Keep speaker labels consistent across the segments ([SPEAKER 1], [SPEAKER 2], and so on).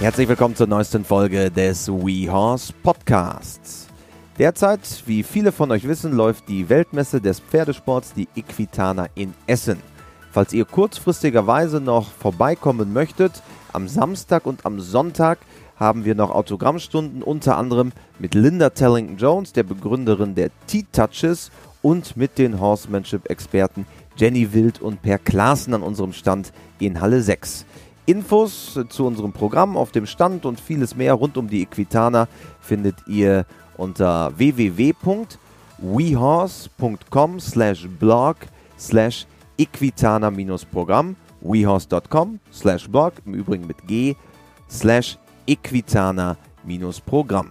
[SPEAKER 1] Herzlich willkommen zur neuesten Folge des WeHorse Podcasts. Derzeit, wie viele von euch wissen, läuft die Weltmesse des Pferdesports, die Equitana in Essen. Falls ihr kurzfristigerweise noch vorbeikommen möchtet, am Samstag und am Sonntag haben wir noch Autogrammstunden, unter anderem mit Linda Tellington Jones, der Begründerin der T-Touches, und mit den Horsemanship-Experten Jenny Wild und Per Klaassen an unserem Stand in Halle 6. Infos zu unserem Programm auf dem Stand und vieles mehr rund um die Equitana findet ihr unter www.wehorse.com slash blog slash equitana-programm wehorse.com slash blog, im Übrigen mit G, slash equitana-programm.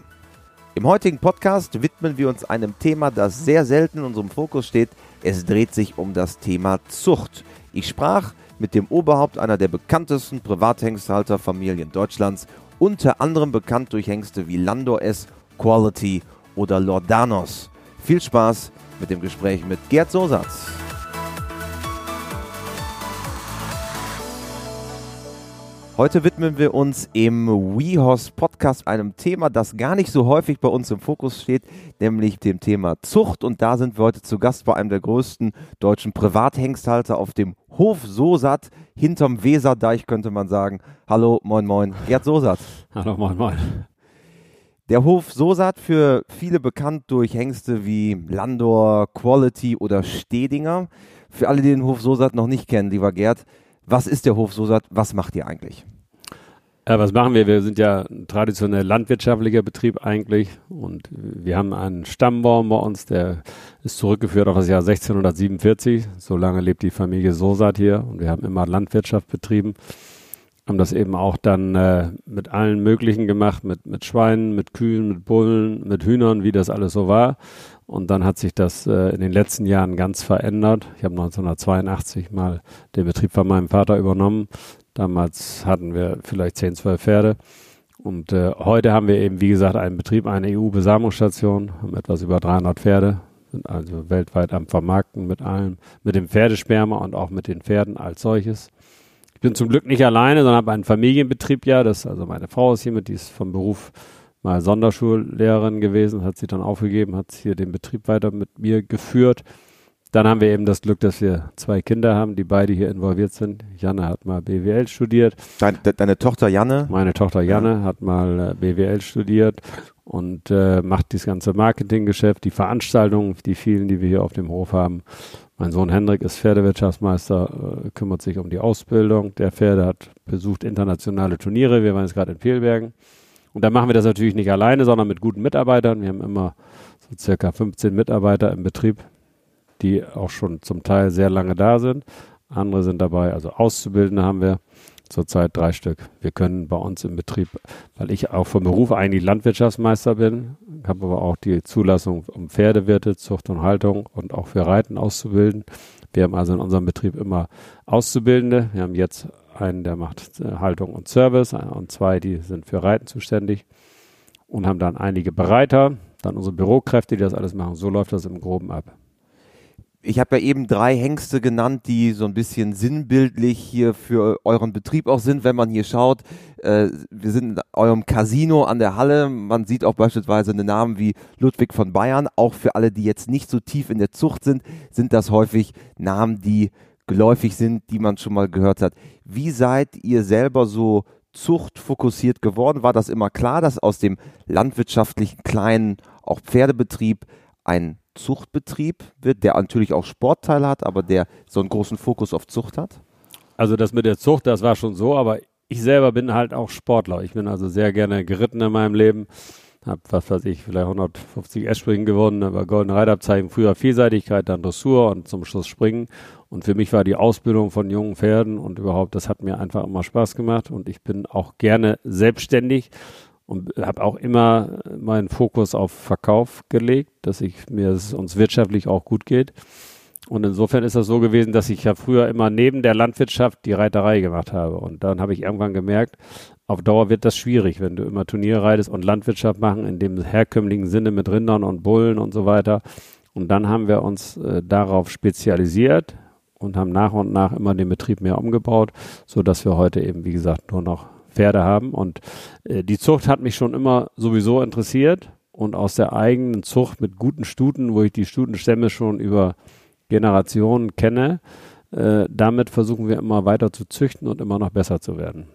[SPEAKER 1] Im heutigen Podcast widmen wir uns einem Thema, das sehr selten in unserem Fokus steht. Es dreht sich um das Thema Zucht. Ich sprach mit dem Oberhaupt einer der bekanntesten Privathengsthalterfamilien Deutschlands, unter anderem bekannt durch Hengste wie Landor S, Quality oder Lordanos. Viel Spaß mit dem Gespräch mit Gerd Sosatz. Heute widmen wir uns im WeHorse Podcast einem Thema, das gar nicht so häufig bei uns im Fokus steht, nämlich dem Thema Zucht. Und da sind wir heute zu Gast bei einem der größten deutschen Privathengsthalter auf dem Hof Sosat hinterm Weserdeich, könnte man sagen. Hallo, moin, moin, Gerd Sosat.
[SPEAKER 2] Hallo, moin, moin.
[SPEAKER 1] Der Hof Sosat für viele bekannt durch Hengste wie Landor, Quality oder Stedinger. Für alle, die den Hof Sosat noch nicht kennen, lieber Gerd, was ist der Hof Sosat? Was macht ihr eigentlich?
[SPEAKER 2] Äh, was machen wir? Wir sind ja ein traditionell landwirtschaftlicher Betrieb eigentlich und wir haben einen Stammbaum bei uns, der ist zurückgeführt auf das Jahr 1647. So lange lebt die Familie Sosat hier und wir haben immer Landwirtschaft betrieben. Haben das eben auch dann äh, mit allen möglichen gemacht, mit, mit Schweinen, mit Kühen, mit Bullen, mit Hühnern, wie das alles so war. Und dann hat sich das äh, in den letzten Jahren ganz verändert. Ich habe 1982 mal den Betrieb von meinem Vater übernommen. Damals hatten wir vielleicht 10, 12 Pferde. Und äh, heute haben wir eben, wie gesagt, einen Betrieb, eine EU-Besamungsstation, haben etwas über 300 Pferde, sind also weltweit am Vermarkten mit allem, mit dem Pferdesperma und auch mit den Pferden als solches. Ich bin zum Glück nicht alleine, sondern habe einen Familienbetrieb ja. Das, also meine Frau ist hier mit, die ist vom Beruf mal Sonderschullehrerin gewesen, hat sie dann aufgegeben, hat hier den Betrieb weiter mit mir geführt. Dann haben wir eben das Glück, dass wir zwei Kinder haben, die beide hier involviert sind. Janne hat mal BWL studiert.
[SPEAKER 1] Deine, deine Tochter Janne?
[SPEAKER 2] Meine Tochter Janne ja. hat mal äh, BWL studiert und äh, macht das ganze Marketinggeschäft, die Veranstaltungen, die vielen, die wir hier auf dem Hof haben. Mein Sohn Hendrik ist Pferdewirtschaftsmeister, äh, kümmert sich um die Ausbildung der Pferde, hat besucht internationale Turniere. Wir waren jetzt gerade in Peelbergen. Und da machen wir das natürlich nicht alleine, sondern mit guten Mitarbeitern. Wir haben immer so circa 15 Mitarbeiter im Betrieb, die auch schon zum Teil sehr lange da sind. Andere sind dabei, also Auszubildende haben wir zurzeit drei Stück. Wir können bei uns im Betrieb, weil ich auch vom Beruf eigentlich Landwirtschaftsmeister bin, habe aber auch die Zulassung, um Pferdewirte, Zucht und Haltung und auch für Reiten auszubilden. Wir haben also in unserem Betrieb immer Auszubildende. Wir haben jetzt einen, der macht äh, Haltung und Service und zwei, die sind für Reiten zuständig und haben dann einige Bereiter, dann unsere Bürokräfte, die das alles machen. So läuft das im Groben ab.
[SPEAKER 1] Ich habe ja eben drei Hengste genannt, die so ein bisschen sinnbildlich hier für euren Betrieb auch sind, wenn man hier schaut. Äh, wir sind in eurem Casino an der Halle. Man sieht auch beispielsweise einen Namen wie Ludwig von Bayern. Auch für alle, die jetzt nicht so tief in der Zucht sind, sind das häufig Namen, die geläufig sind, die man schon mal gehört hat. Wie seid ihr selber so zuchtfokussiert geworden? War das immer klar, dass aus dem landwirtschaftlichen kleinen, auch Pferdebetrieb ein Zuchtbetrieb wird, der natürlich auch Sportteil hat, aber der so einen großen Fokus auf Zucht hat?
[SPEAKER 2] Also das mit der Zucht, das war schon so, aber ich selber bin halt auch Sportler. Ich bin also sehr gerne geritten in meinem Leben habe, was weiß ich, vielleicht 150 S-Springen gewonnen, aber Goldene Reitabzeichen, früher Vielseitigkeit, dann Dressur und zum Schluss Springen. Und für mich war die Ausbildung von jungen Pferden und überhaupt, das hat mir einfach immer Spaß gemacht und ich bin auch gerne selbstständig und habe auch immer meinen Fokus auf Verkauf gelegt, dass ich mir es uns wirtschaftlich auch gut geht. Und insofern ist das so gewesen, dass ich ja früher immer neben der Landwirtschaft die Reiterei gemacht habe. Und dann habe ich irgendwann gemerkt, auf Dauer wird das schwierig, wenn du immer Turniere reitest und Landwirtschaft machen, in dem herkömmlichen Sinne mit Rindern und Bullen und so weiter. Und dann haben wir uns äh, darauf spezialisiert und haben nach und nach immer den Betrieb mehr umgebaut, so dass wir heute eben, wie gesagt, nur noch Pferde haben. Und äh, die Zucht hat mich schon immer sowieso interessiert. Und aus der eigenen Zucht mit guten Stuten, wo ich die Stutenstämme schon über Generationen kenne, äh, damit versuchen wir immer weiter zu züchten und immer noch besser zu werden.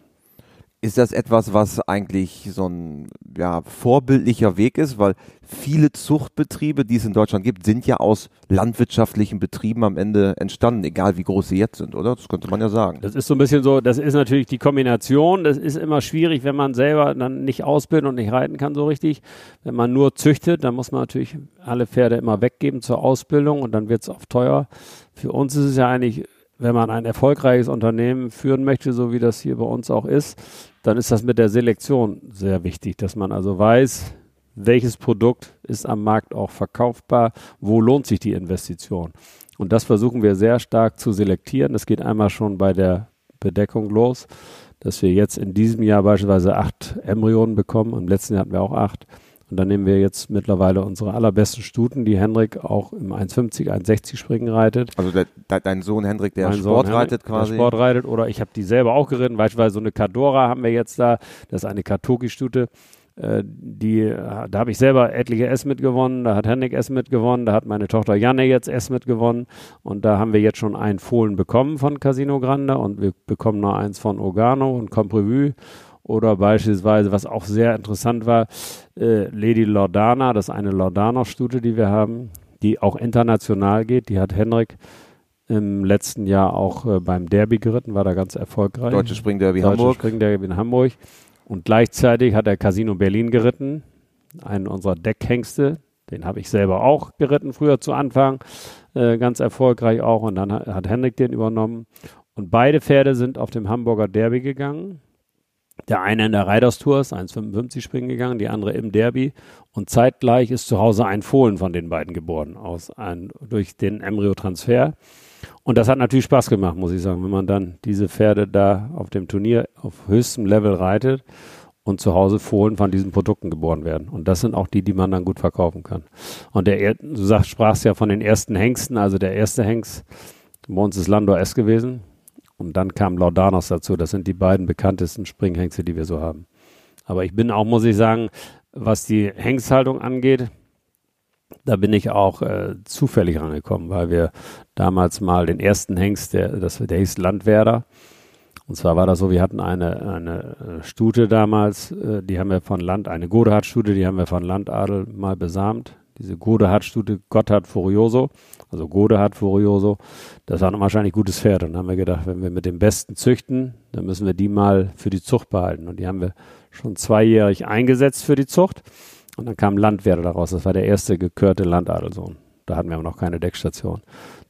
[SPEAKER 1] Ist das etwas, was eigentlich so ein ja, vorbildlicher Weg ist? Weil viele Zuchtbetriebe, die es in Deutschland gibt, sind ja aus landwirtschaftlichen Betrieben am Ende entstanden, egal wie groß sie jetzt sind, oder? Das könnte man ja sagen.
[SPEAKER 2] Das ist so ein bisschen so, das ist natürlich die Kombination. Das ist immer schwierig, wenn man selber dann nicht ausbilden und nicht reiten kann so richtig. Wenn man nur züchtet, dann muss man natürlich alle Pferde immer weggeben zur Ausbildung und dann wird es oft teuer. Für uns ist es ja eigentlich wenn man ein erfolgreiches Unternehmen führen möchte, so wie das hier bei uns auch ist, dann ist das mit der Selektion sehr wichtig, dass man also weiß, welches Produkt ist am Markt auch verkaufbar, wo lohnt sich die Investition. Und das versuchen wir sehr stark zu selektieren. Das geht einmal schon bei der Bedeckung los, dass wir jetzt in diesem Jahr beispielsweise acht Embryonen bekommen. Im letzten Jahr hatten wir auch acht. Und dann nehmen wir jetzt mittlerweile unsere allerbesten Stuten, die Henrik auch im 1,50, 1,60 Springen reitet.
[SPEAKER 1] Also de, de, dein Sohn Henrik, der mein Sport Sohn reitet quasi.
[SPEAKER 2] Der Sport reitet oder ich habe die selber auch geritten. Beispielsweise so eine Cadora haben wir jetzt da. Das ist eine Katoki-Stute. Äh, die, da habe ich selber etliche S mitgewonnen, da hat Henrik S mitgewonnen, da hat meine Tochter Janne jetzt S mitgewonnen und da haben wir jetzt schon einen Fohlen bekommen von Casino Grande und wir bekommen noch eins von Ogano und Comprevue oder beispielsweise, was auch sehr interessant war, äh, Lady Lordana, das ist eine Lordana-Stute, die wir haben, die auch international geht. Die hat Henrik im letzten Jahr auch äh, beim Derby geritten, war da ganz erfolgreich.
[SPEAKER 1] Deutsche Springderby Deutsche Hamburg.
[SPEAKER 2] Springderby in Hamburg. Und gleichzeitig hat er Casino Berlin geritten, einen unserer Deckhengste. Den habe ich selber auch geritten, früher zu Anfang, äh, ganz erfolgreich auch. Und dann hat, hat Henrik den übernommen. Und beide Pferde sind auf dem Hamburger Derby gegangen. Der eine in der Riders Tour ist 1,55 springen gegangen, die andere im Derby. Und zeitgleich ist zu Hause ein Fohlen von den beiden geboren, aus ein, durch den Embryo-Transfer. Und das hat natürlich Spaß gemacht, muss ich sagen, wenn man dann diese Pferde da auf dem Turnier auf höchstem Level reitet und zu Hause Fohlen von diesen Produkten geboren werden. Und das sind auch die, die man dann gut verkaufen kann. Und der, du sagst, sprachst ja von den ersten Hengsten, also der erste Hengst bei uns ist Landor S gewesen. Und dann kam Laudanos dazu. Das sind die beiden bekanntesten Springhengste, die wir so haben. Aber ich bin auch, muss ich sagen, was die Hengsthaltung angeht, da bin ich auch äh, zufällig rangekommen, weil wir damals mal den ersten Hengst, der, das, der hieß Landwerder. Und zwar war das so, wir hatten eine, eine äh, Stute damals, äh, die haben wir von Land, eine Godehard-Stute, die haben wir von Landadel mal besamt. Diese Godehard-Stute Gotthard Furioso also Gode hat Furioso. Das war wahrscheinlich gutes Pferd. Und dann haben wir gedacht, wenn wir mit dem Besten züchten, dann müssen wir die mal für die Zucht behalten. Und die haben wir schon zweijährig eingesetzt für die Zucht. Und dann kam Landwerte daraus. Das war der erste gekörte Landadelsohn. Da hatten wir aber noch keine Deckstation.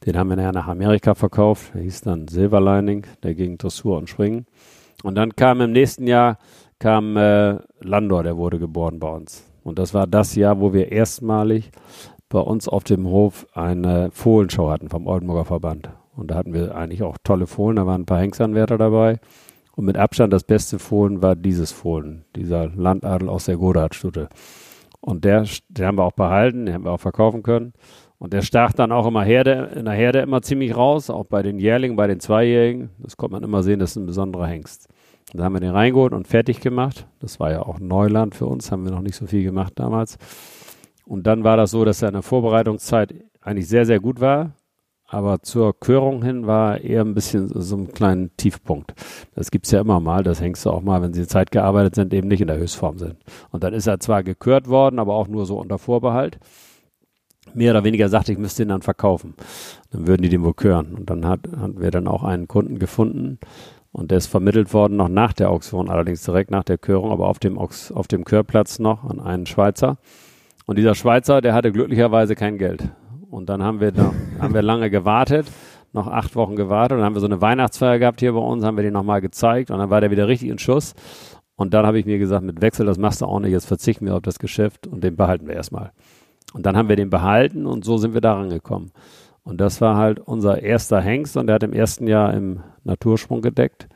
[SPEAKER 2] Den haben wir nachher nach Amerika verkauft. Der hieß dann Silverlining. Der ging Dressur und Springen. Und dann kam im nächsten Jahr kam äh, Landor, der wurde geboren bei uns. Und das war das Jahr, wo wir erstmalig bei uns auf dem Hof eine Fohlenschau hatten vom Oldenburger Verband. Und da hatten wir eigentlich auch tolle Fohlen, da waren ein paar Hengstanwärter dabei. Und mit Abstand das beste Fohlen war dieses Fohlen, dieser Landadel aus der Godardstute. Und der, den haben wir auch behalten, den haben wir auch verkaufen können. Und der stach dann auch immer Herde, in der Herde immer ziemlich raus, auch bei den Jährlingen, bei den Zweijährigen. Das konnte man immer sehen, das ist ein besonderer Hengst. Da haben wir den reingeholt und fertig gemacht. Das war ja auch Neuland für uns, haben wir noch nicht so viel gemacht damals. Und dann war das so, dass er in der Vorbereitungszeit eigentlich sehr, sehr gut war. Aber zur Körung hin war eher ein bisschen so ein kleiner Tiefpunkt. Das gibt's ja immer mal. Das hängst du auch mal, wenn sie Zeit gearbeitet sind, eben nicht in der Höchstform sind. Und dann ist er zwar gekürt worden, aber auch nur so unter Vorbehalt. Mehr oder weniger sagte, ich müsste ihn dann verkaufen. Dann würden die den wohl kören. Und dann hat, hatten wir dann auch einen Kunden gefunden. Und der ist vermittelt worden noch nach der Auktion, allerdings direkt nach der Körung, aber auf dem, auf dem Körplatz noch an einen Schweizer. Und dieser Schweizer, der hatte glücklicherweise kein Geld. Und dann haben wir, da, haben wir lange gewartet, noch acht Wochen gewartet. Und dann haben wir so eine Weihnachtsfeier gehabt hier bei uns, haben wir den nochmal gezeigt. Und dann war der wieder richtig in Schuss. Und dann habe ich mir gesagt, mit Wechsel, das machst du auch nicht, jetzt verzichten wir auf das Geschäft und den behalten wir erstmal. Und dann haben wir den behalten und so sind wir da rangekommen. Und das war halt unser erster Hengst und der hat im ersten Jahr im Natursprung gedeckt.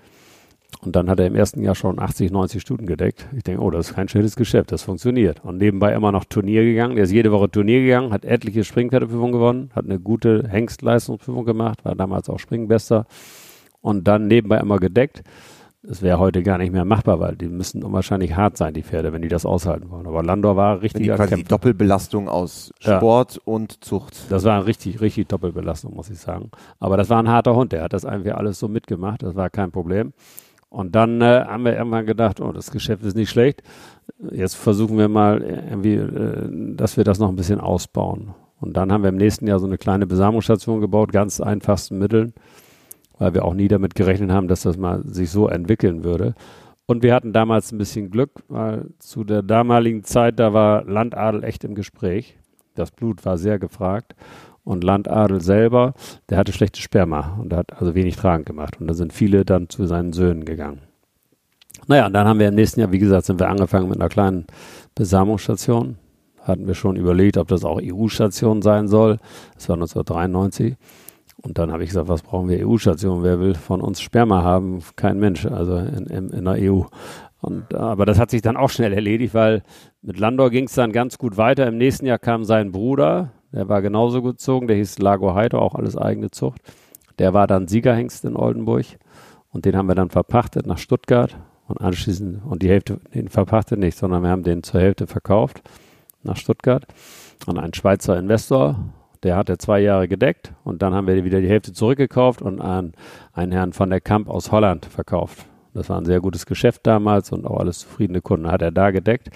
[SPEAKER 2] Und dann hat er im ersten Jahr schon 80, 90 Stunden gedeckt. Ich denke, oh, das ist kein schlechtes Geschäft, das funktioniert. Und nebenbei immer noch Turnier gegangen. Der ist jede Woche Turnier gegangen, hat etliche Springpferdeprüfungen gewonnen, hat eine gute Hengstleistungsprüfung gemacht, war damals auch Springbester. Und dann nebenbei immer gedeckt. Das wäre heute gar nicht mehr machbar, weil die müssen wahrscheinlich hart sein, die Pferde, wenn die das aushalten wollen. Aber Landor war richtig.
[SPEAKER 1] Die quasi die Doppelbelastung aus Sport ja. und Zucht.
[SPEAKER 2] Das war eine richtig, richtig Doppelbelastung, muss ich sagen. Aber das war ein harter Hund, der hat das einfach alles so mitgemacht, das war kein Problem. Und dann äh, haben wir irgendwann gedacht, oh, das Geschäft ist nicht schlecht. Jetzt versuchen wir mal irgendwie, äh, dass wir das noch ein bisschen ausbauen. Und dann haben wir im nächsten Jahr so eine kleine Besamungsstation gebaut, ganz einfachsten Mitteln weil wir auch nie damit gerechnet haben, dass das mal sich so entwickeln würde. Und wir hatten damals ein bisschen Glück, weil zu der damaligen Zeit, da war Landadel echt im Gespräch. Das Blut war sehr gefragt. Und Landadel selber, der hatte schlechtes Sperma und hat also wenig tragend gemacht. Und da sind viele dann zu seinen Söhnen gegangen. Naja, und dann haben wir im nächsten Jahr, wie gesagt, sind wir angefangen mit einer kleinen Besamungsstation. Hatten wir schon überlegt, ob das auch EU-Station sein soll. Das war 1993. Und dann habe ich gesagt, was brauchen wir EU-Stationen? Wer will von uns Sperma haben? Kein Mensch, also in, in, in der EU. Und, aber das hat sich dann auch schnell erledigt, weil mit Landor ging es dann ganz gut weiter. Im nächsten Jahr kam sein Bruder, der war genauso gezogen, der hieß Lago Heito, auch alles eigene Zucht. Der war dann Siegerhengst in Oldenburg und den haben wir dann verpachtet nach Stuttgart und anschließend, und die Hälfte, den verpachtet nicht, sondern wir haben den zur Hälfte verkauft nach Stuttgart an einen Schweizer Investor der hatte zwei Jahre gedeckt und dann haben wir wieder die Hälfte zurückgekauft und an einen Herrn von der Kamp aus Holland verkauft. Das war ein sehr gutes Geschäft damals und auch alles zufriedene Kunden hat er da gedeckt.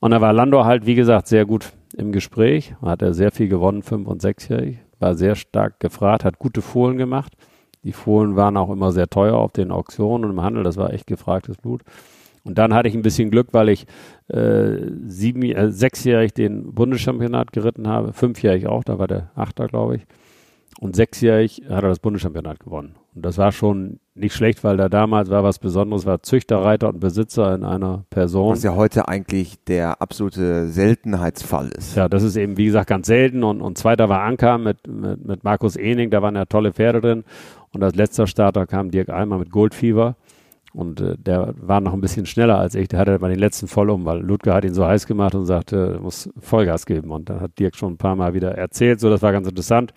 [SPEAKER 2] Und da war Landor halt, wie gesagt, sehr gut im Gespräch. Hat er sehr viel gewonnen, fünf- und sechsjährig. War sehr stark gefragt, hat gute Fohlen gemacht. Die Fohlen waren auch immer sehr teuer auf den Auktionen und im Handel. Das war echt gefragtes Blut. Und dann hatte ich ein bisschen Glück, weil ich äh, sieben, äh, sechsjährig den Bundeschampionat geritten habe, fünfjährig auch, da war der Achter, glaube ich. Und sechsjährig hat er das Bundeschampionat gewonnen. Und das war schon nicht schlecht, weil da damals war was Besonderes, war Züchterreiter und Besitzer in einer Person.
[SPEAKER 1] Was ja heute eigentlich der absolute Seltenheitsfall ist.
[SPEAKER 2] Ja, das ist eben, wie gesagt, ganz selten. Und, und zweiter war Anker mit, mit, mit Markus Ening, da waren ja tolle Pferde drin. Und als letzter Starter kam Dirk Eimer mit Goldfieber. Und äh, der war noch ein bisschen schneller als ich. Der hatte mal den letzten voll um, weil Ludger hat ihn so heiß gemacht und sagte, muss Vollgas geben. Und dann hat Dirk schon ein paar Mal wieder erzählt. So, das war ganz interessant.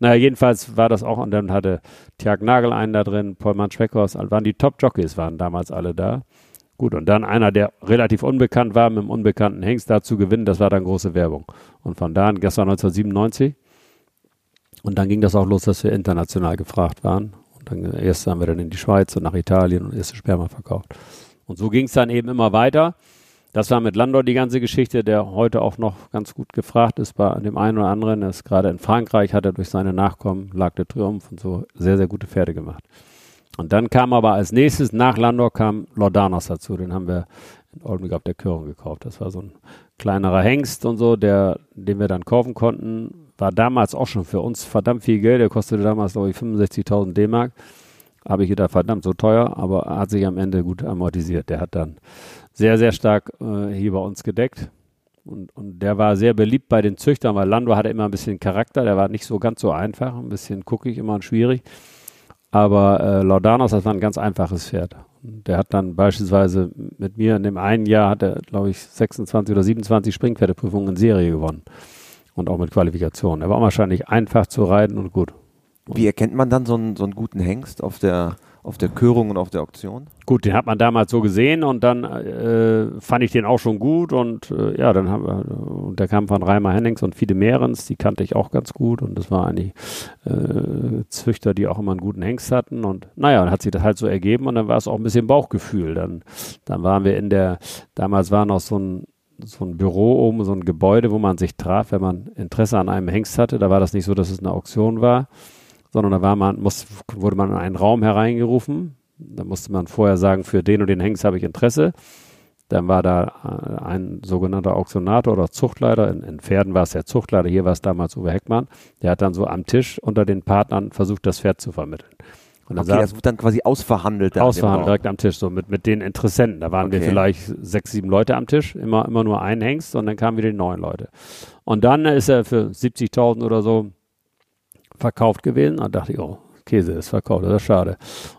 [SPEAKER 2] Naja, jedenfalls war das auch. Und dann hatte Tjag Nagel einen da drin, Paulmann Schweckhorst. Also waren die Top-Jockeys, waren damals alle da. Gut, und dann einer, der relativ unbekannt war, mit einem unbekannten Hengst da zu gewinnen, das war dann große Werbung. Und von da an, war 1997. Und dann ging das auch los, dass wir international gefragt waren. Dann erst haben wir dann in die Schweiz und nach Italien und erste Sperma verkauft. Und so ging es dann eben immer weiter. Das war mit Landor die ganze Geschichte, der heute auch noch ganz gut gefragt ist bei dem einen oder anderen. Er ist gerade in Frankreich, hat er durch seine Nachkommen, lag der Triumph und so sehr, sehr gute Pferde gemacht. Und dann kam aber als nächstes nach Landor kam Lordanos dazu. Den haben wir in Oldenburg auf der Körung gekauft. Das war so ein kleinerer Hengst und so, der, den wir dann kaufen konnten war damals auch schon für uns verdammt viel Geld. Der kostete damals, glaube ich, 65.000 D-Mark. Habe ich gedacht, verdammt, so teuer, aber hat sich am Ende gut amortisiert. Der hat dann sehr, sehr stark äh, hier bei uns gedeckt. Und, und der war sehr beliebt bei den Züchtern, weil Lando hatte immer ein bisschen Charakter. Der war nicht so ganz so einfach, ein bisschen guckig, immer schwierig. Aber äh, Laudanos, das war ein ganz einfaches Pferd. Und der hat dann beispielsweise mit mir in dem einen Jahr, hat er, glaube ich, 26 oder 27 Springpferdeprüfungen in Serie gewonnen und auch mit Qualifikation. Er war wahrscheinlich einfach zu reiten und gut.
[SPEAKER 1] Wie erkennt man dann so einen, so einen guten Hengst auf der, auf der Körung und auf der Auktion?
[SPEAKER 2] Gut, den hat man damals so gesehen und dann äh, fand ich den auch schon gut und äh, ja, dann haben wir, und der kam von Reimer Hennings und Fide Mehrens, die kannte ich auch ganz gut und das war eigentlich äh, Züchter, die auch immer einen guten Hengst hatten und naja, dann hat sich das halt so ergeben und dann war es auch ein bisschen Bauchgefühl. Dann, dann waren wir in der, damals war noch so ein so ein Büro oben, so ein Gebäude, wo man sich traf, wenn man Interesse an einem Hengst hatte. Da war das nicht so, dass es eine Auktion war, sondern da war man, muss, wurde man in einen Raum hereingerufen. Da musste man vorher sagen, für den und den Hengst habe ich Interesse. Dann war da äh, ein sogenannter Auktionator oder Zuchtleiter. In, in Pferden war es der Zuchtleiter, hier war es damals Uwe Heckmann. Der hat dann so am Tisch unter den Partnern versucht, das Pferd zu vermitteln.
[SPEAKER 1] Und okay, das wird dann quasi ausverhandelt.
[SPEAKER 2] Ausverhandelt direkt am Tisch, so mit, mit den Interessenten. Da waren okay. wir vielleicht sechs, sieben Leute am Tisch, immer, immer nur ein Hengst und dann kamen wieder die neuen Leute. Und dann ist er für 70.000 oder so verkauft gewesen. Da dachte ich, oh, Käse ist verkauft, das ist schade.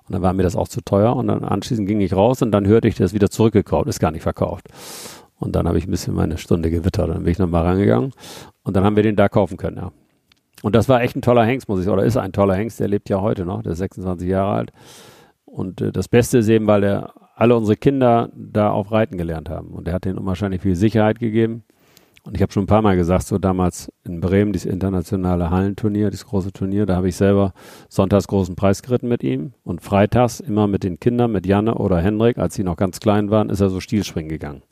[SPEAKER 2] Und dann war mir das auch zu teuer und dann anschließend ging ich raus und dann hörte ich, das wieder zurückgekauft, ist gar nicht verkauft. Und dann habe ich ein bisschen meine Stunde gewittert, dann bin ich nochmal rangegangen und dann haben wir den da kaufen können, ja. Und das war echt ein toller Hengst, muss ich sagen. Oder ist ein toller Hengst, der lebt ja heute noch, der ist 26 Jahre alt. Und äh, das Beste ist eben, weil er alle unsere Kinder da auf Reiten gelernt haben. Und er hat denen unwahrscheinlich viel Sicherheit gegeben. Und ich habe schon ein paar Mal gesagt, so damals in Bremen, dieses internationale Hallenturnier, dieses große Turnier, da habe ich selber sonntags großen Preis geritten mit ihm und freitags immer mit den Kindern, mit Janne oder Henrik, als sie noch ganz klein waren, ist er so Stilspringen gegangen.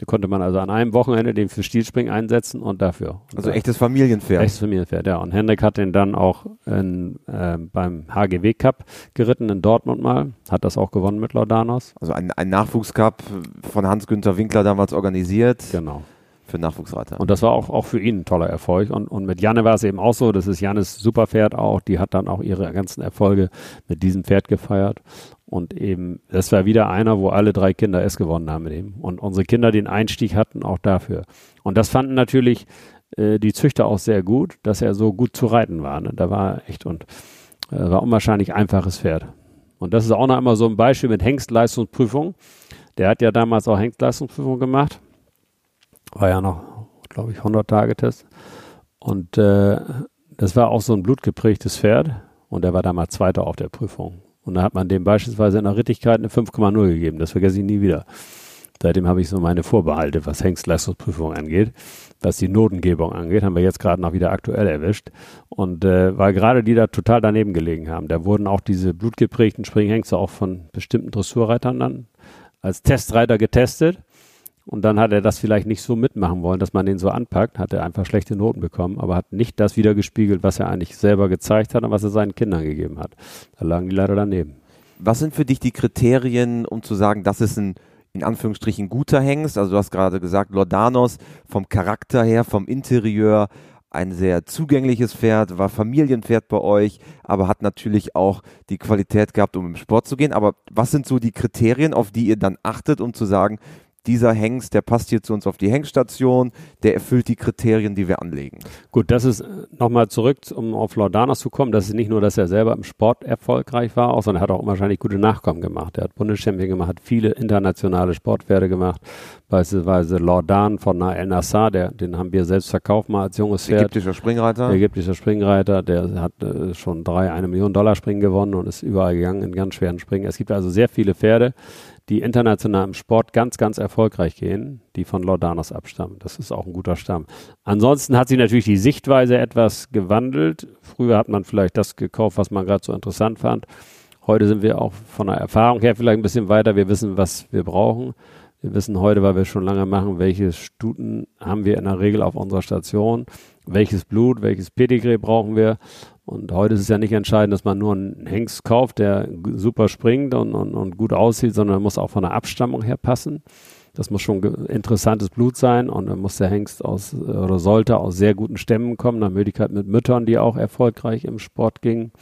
[SPEAKER 2] Da konnte man also an einem Wochenende den für Stilspringen einsetzen und dafür. Und
[SPEAKER 1] Also echtes Familienpferd.
[SPEAKER 2] Echtes Familienpferd, ja. Und Henrik hat den dann auch in, äh, beim HGW Cup geritten in Dortmund mal. Hat das auch gewonnen mit Laudanos.
[SPEAKER 1] Also ein, ein Nachwuchscup von Hans-Günther Winkler damals organisiert
[SPEAKER 2] Genau.
[SPEAKER 1] Für Nachwuchsreiter.
[SPEAKER 2] Und das war auch, auch für ihn ein toller Erfolg. Und, und mit Janne war es eben auch so, das ist Jannes Superpferd auch, die hat dann auch ihre ganzen Erfolge mit diesem Pferd gefeiert. Und eben, das war wieder einer, wo alle drei Kinder es gewonnen haben mit ihm. Und unsere Kinder den Einstieg hatten auch dafür. Und das fanden natürlich äh, die Züchter auch sehr gut, dass er so gut zu reiten war. Ne? Da war echt und äh, war unwahrscheinlich einfaches Pferd. Und das ist auch noch einmal so ein Beispiel mit Hengstleistungsprüfung. Der hat ja damals auch Hengstleistungsprüfung gemacht. War ja noch, glaube ich, 100-Tage-Test. Und äh, das war auch so ein blutgeprägtes Pferd. Und er war damals Zweiter auf der Prüfung. Und da hat man dem beispielsweise in der Rittigkeit eine 5,0 gegeben. Das vergesse ich nie wieder. Seitdem habe ich so meine Vorbehalte, was Hengstleistungsprüfung angeht. Was die Notengebung angeht, haben wir jetzt gerade noch wieder aktuell erwischt. Und äh, weil gerade die da total daneben gelegen haben. Da wurden auch diese blutgeprägten Springhengste auch von bestimmten Dressurreitern dann als Testreiter getestet. Und dann hat er das vielleicht nicht so mitmachen wollen, dass man den so anpackt, hat er einfach schlechte Noten bekommen, aber hat nicht das wiedergespiegelt, was er eigentlich selber gezeigt hat und was er seinen Kindern gegeben hat. Da lagen die leider daneben.
[SPEAKER 1] Was sind für dich die Kriterien, um zu sagen, das ist ein in Anführungsstrichen guter Hengst? Also du hast gerade gesagt, Lordanos vom Charakter her, vom Interieur, ein sehr zugängliches Pferd, war Familienpferd bei euch, aber hat natürlich auch die Qualität gehabt, um im Sport zu gehen. Aber was sind so die Kriterien, auf die ihr dann achtet, um zu sagen, dieser Hengst, der passt hier zu uns auf die Hengststation, der erfüllt die Kriterien, die wir anlegen.
[SPEAKER 2] Gut, das ist nochmal zurück, um auf Laudanos zu kommen. Das ist nicht nur, dass er selber im Sport erfolgreich war, auch, sondern er hat auch wahrscheinlich gute Nachkommen gemacht. Er hat Bundeschampion gemacht, hat viele internationale Sportpferde gemacht, beispielsweise Laudan von Nael Nassar, der, den haben wir selbst verkauft mal als junges Pferd.
[SPEAKER 1] Ägyptischer Springreiter.
[SPEAKER 2] Ägyptischer Springreiter, der hat äh, schon drei, eine Million Dollar Springen gewonnen und ist überall gegangen in ganz schweren Springen. Es gibt also sehr viele Pferde, die international im Sport ganz, ganz erfolgreich gehen, die von Laudanos abstammen. Das ist auch ein guter Stamm. Ansonsten hat sich natürlich die Sichtweise etwas gewandelt. Früher hat man vielleicht das gekauft, was man gerade so interessant fand. Heute sind wir auch von der Erfahrung her vielleicht ein bisschen weiter. Wir wissen, was wir brauchen. Wir wissen heute, weil wir schon lange machen, welche Stuten haben wir in der Regel auf unserer Station, welches Blut, welches Pedigree brauchen wir. Und heute ist es ja nicht entscheidend, dass man nur einen Hengst kauft, der super springt und, und, und gut aussieht, sondern er muss auch von der Abstammung her passen. Das muss schon interessantes Blut sein und dann muss der Hengst aus oder sollte aus sehr guten Stämmen kommen, nach Möglichkeit mit Müttern, die auch erfolgreich im Sport gingen.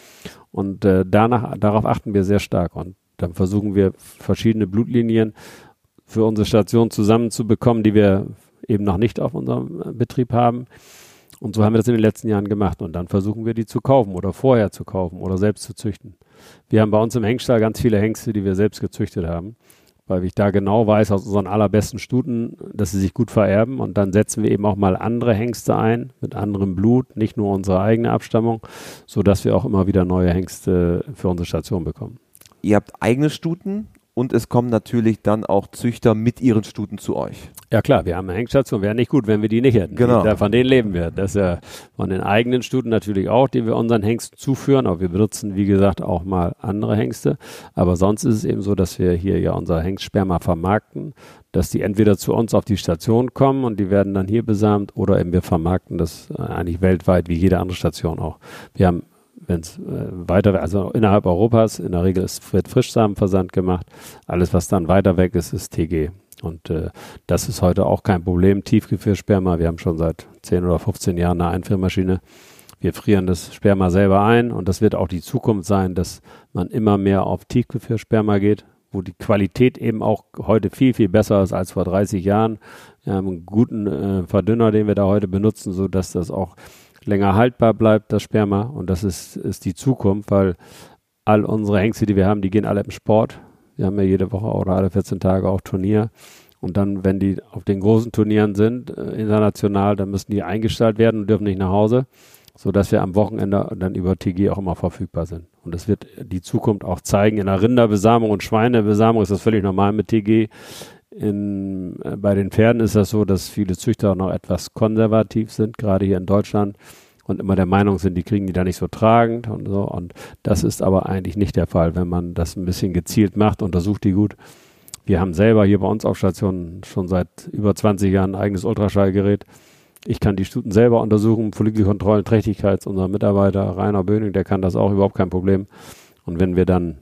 [SPEAKER 2] Und äh, danach, darauf achten wir sehr stark. Und dann versuchen wir verschiedene Blutlinien für unsere Station zusammenzubekommen, die wir eben noch nicht auf unserem Betrieb haben. Und so haben wir das in den letzten Jahren gemacht. Und dann versuchen wir die zu kaufen oder vorher zu kaufen oder selbst zu züchten. Wir haben bei uns im Hengstall ganz viele Hengste, die wir selbst gezüchtet haben, weil ich da genau weiß aus unseren allerbesten Stuten, dass sie sich gut vererben. Und dann setzen wir eben auch mal andere Hengste ein mit anderem Blut, nicht nur unsere eigene Abstammung, sodass wir auch immer wieder neue Hengste für unsere Station bekommen.
[SPEAKER 1] Ihr habt eigene Stuten und es kommen natürlich dann auch Züchter mit ihren Stuten zu euch.
[SPEAKER 2] Ja klar, wir haben eine Hengststation, wäre nicht gut, wenn wir die nicht hätten.
[SPEAKER 1] Genau.
[SPEAKER 2] Die, von denen leben wir. Das ja von den eigenen Stuten natürlich auch, die wir unseren Hengsten zuführen, aber wir benutzen, wie gesagt, auch mal andere Hengste. Aber sonst ist es eben so, dass wir hier ja unser Hengstsperma vermarkten, dass die entweder zu uns auf die Station kommen und die werden dann hier besamt oder eben wir vermarkten das eigentlich weltweit, wie jede andere Station auch. Wir haben wenn es äh, weiter, also innerhalb Europas, in der Regel ist, wird Frischsamenversand gemacht. Alles, was dann weiter weg ist, ist TG. Und äh, das ist heute auch kein Problem. Tiefgefriersperma, wir haben schon seit 10 oder 15 Jahren eine Einfriermaschine. Wir frieren das Sperma selber ein und das wird auch die Zukunft sein, dass man immer mehr auf Tiefgefriersperma geht, wo die Qualität eben auch heute viel, viel besser ist als vor 30 Jahren. Wir haben einen guten äh, Verdünner, den wir da heute benutzen, so dass das auch länger haltbar bleibt, das Sperma. Und das ist, ist die Zukunft, weil all unsere Hengste, die wir haben, die gehen alle im Sport. Wir haben ja jede Woche oder alle 14 Tage auch Turnier. Und dann, wenn die auf den großen Turnieren sind, äh, international, dann müssen die eingestellt werden und dürfen nicht nach Hause, sodass wir am Wochenende dann über TG auch immer verfügbar sind. Und das wird die Zukunft auch zeigen. In der Rinderbesamung und Schweinebesamung ist das völlig normal mit TG. In, äh, bei den Pferden ist das so, dass viele Züchter noch etwas konservativ sind, gerade hier in Deutschland und immer der Meinung sind, die kriegen die da nicht so tragend und so. Und das ist aber eigentlich nicht der Fall, wenn man das ein bisschen gezielt macht, untersucht die gut. Wir haben selber hier bei uns auf Station schon seit über 20 Jahren ein eigenes Ultraschallgerät. Ich kann die Stuten selber untersuchen, Follikelkontrollen, Trächtigkeits, unser Mitarbeiter Rainer Böning, der kann das auch, überhaupt kein Problem. Und wenn wir dann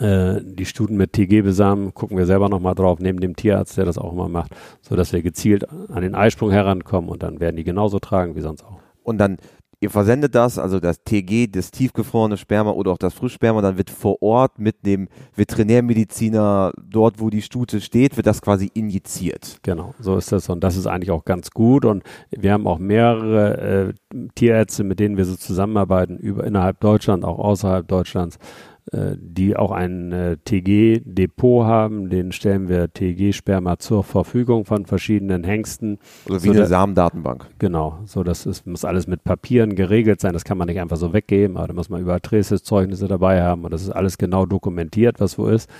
[SPEAKER 2] die Stuten mit TG besamen, gucken wir selber nochmal drauf, neben dem Tierarzt, der das auch immer macht, sodass wir gezielt an den Eisprung herankommen und dann werden die genauso tragen wie sonst auch.
[SPEAKER 1] Und dann ihr versendet das, also das TG, das tiefgefrorene Sperma oder auch das Frischsperma, dann wird vor Ort mit dem Veterinärmediziner dort, wo die Stute steht, wird das quasi injiziert.
[SPEAKER 2] Genau, so ist das. Und das ist eigentlich auch ganz gut. Und wir haben auch mehrere äh, Tierärzte, mit denen wir so zusammenarbeiten, über innerhalb Deutschland, auch außerhalb Deutschlands, äh, die auch ein äh, TG-Depot haben. Den stellen wir TG-Sperma zur Verfügung von verschiedenen Hengsten.
[SPEAKER 1] Also wie so eine Samendatenbank.
[SPEAKER 2] Genau, so das ist, muss alles mit Papieren geregelt sein. Das kann man nicht einfach so weggeben, aber da muss man über Adresse-Zeugnisse dabei haben und das ist alles genau dokumentiert, was wo ist.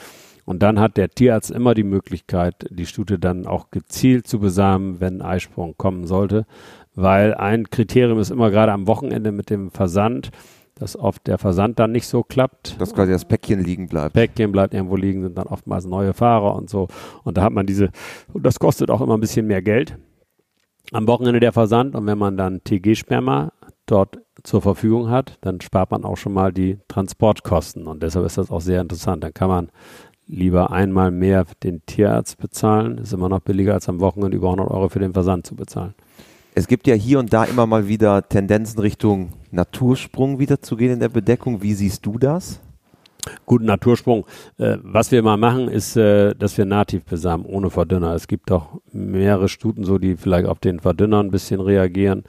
[SPEAKER 2] Und dann hat der Tierarzt immer die Möglichkeit, die Stute dann auch gezielt zu besamen, wenn Eisprung kommen sollte. Weil ein Kriterium ist immer gerade am Wochenende mit dem Versand, dass oft der Versand dann nicht so klappt.
[SPEAKER 1] Dass quasi das Päckchen liegen bleibt.
[SPEAKER 2] Päckchen bleibt irgendwo liegen, sind dann oftmals neue Fahrer und so. Und da hat man diese, und das kostet auch immer ein bisschen mehr Geld. Am Wochenende der Versand und wenn man dann TG-Sperma dort zur Verfügung hat, dann spart man auch schon mal die Transportkosten und deshalb ist das auch sehr interessant. Dann kann man lieber einmal mehr den Tierarzt bezahlen, ist immer noch billiger als am Wochenende über 100 Euro für den Versand zu bezahlen
[SPEAKER 1] es gibt ja hier und da immer mal wieder Tendenzen Richtung Natursprung wiederzugehen in der Bedeckung. Wie siehst du das?
[SPEAKER 2] Guten Natursprung. Äh, was wir mal machen, ist, äh, dass wir nativ besamen, ohne Verdünner. Es gibt auch mehrere Stuten so, die vielleicht auf den Verdünner ein bisschen reagieren,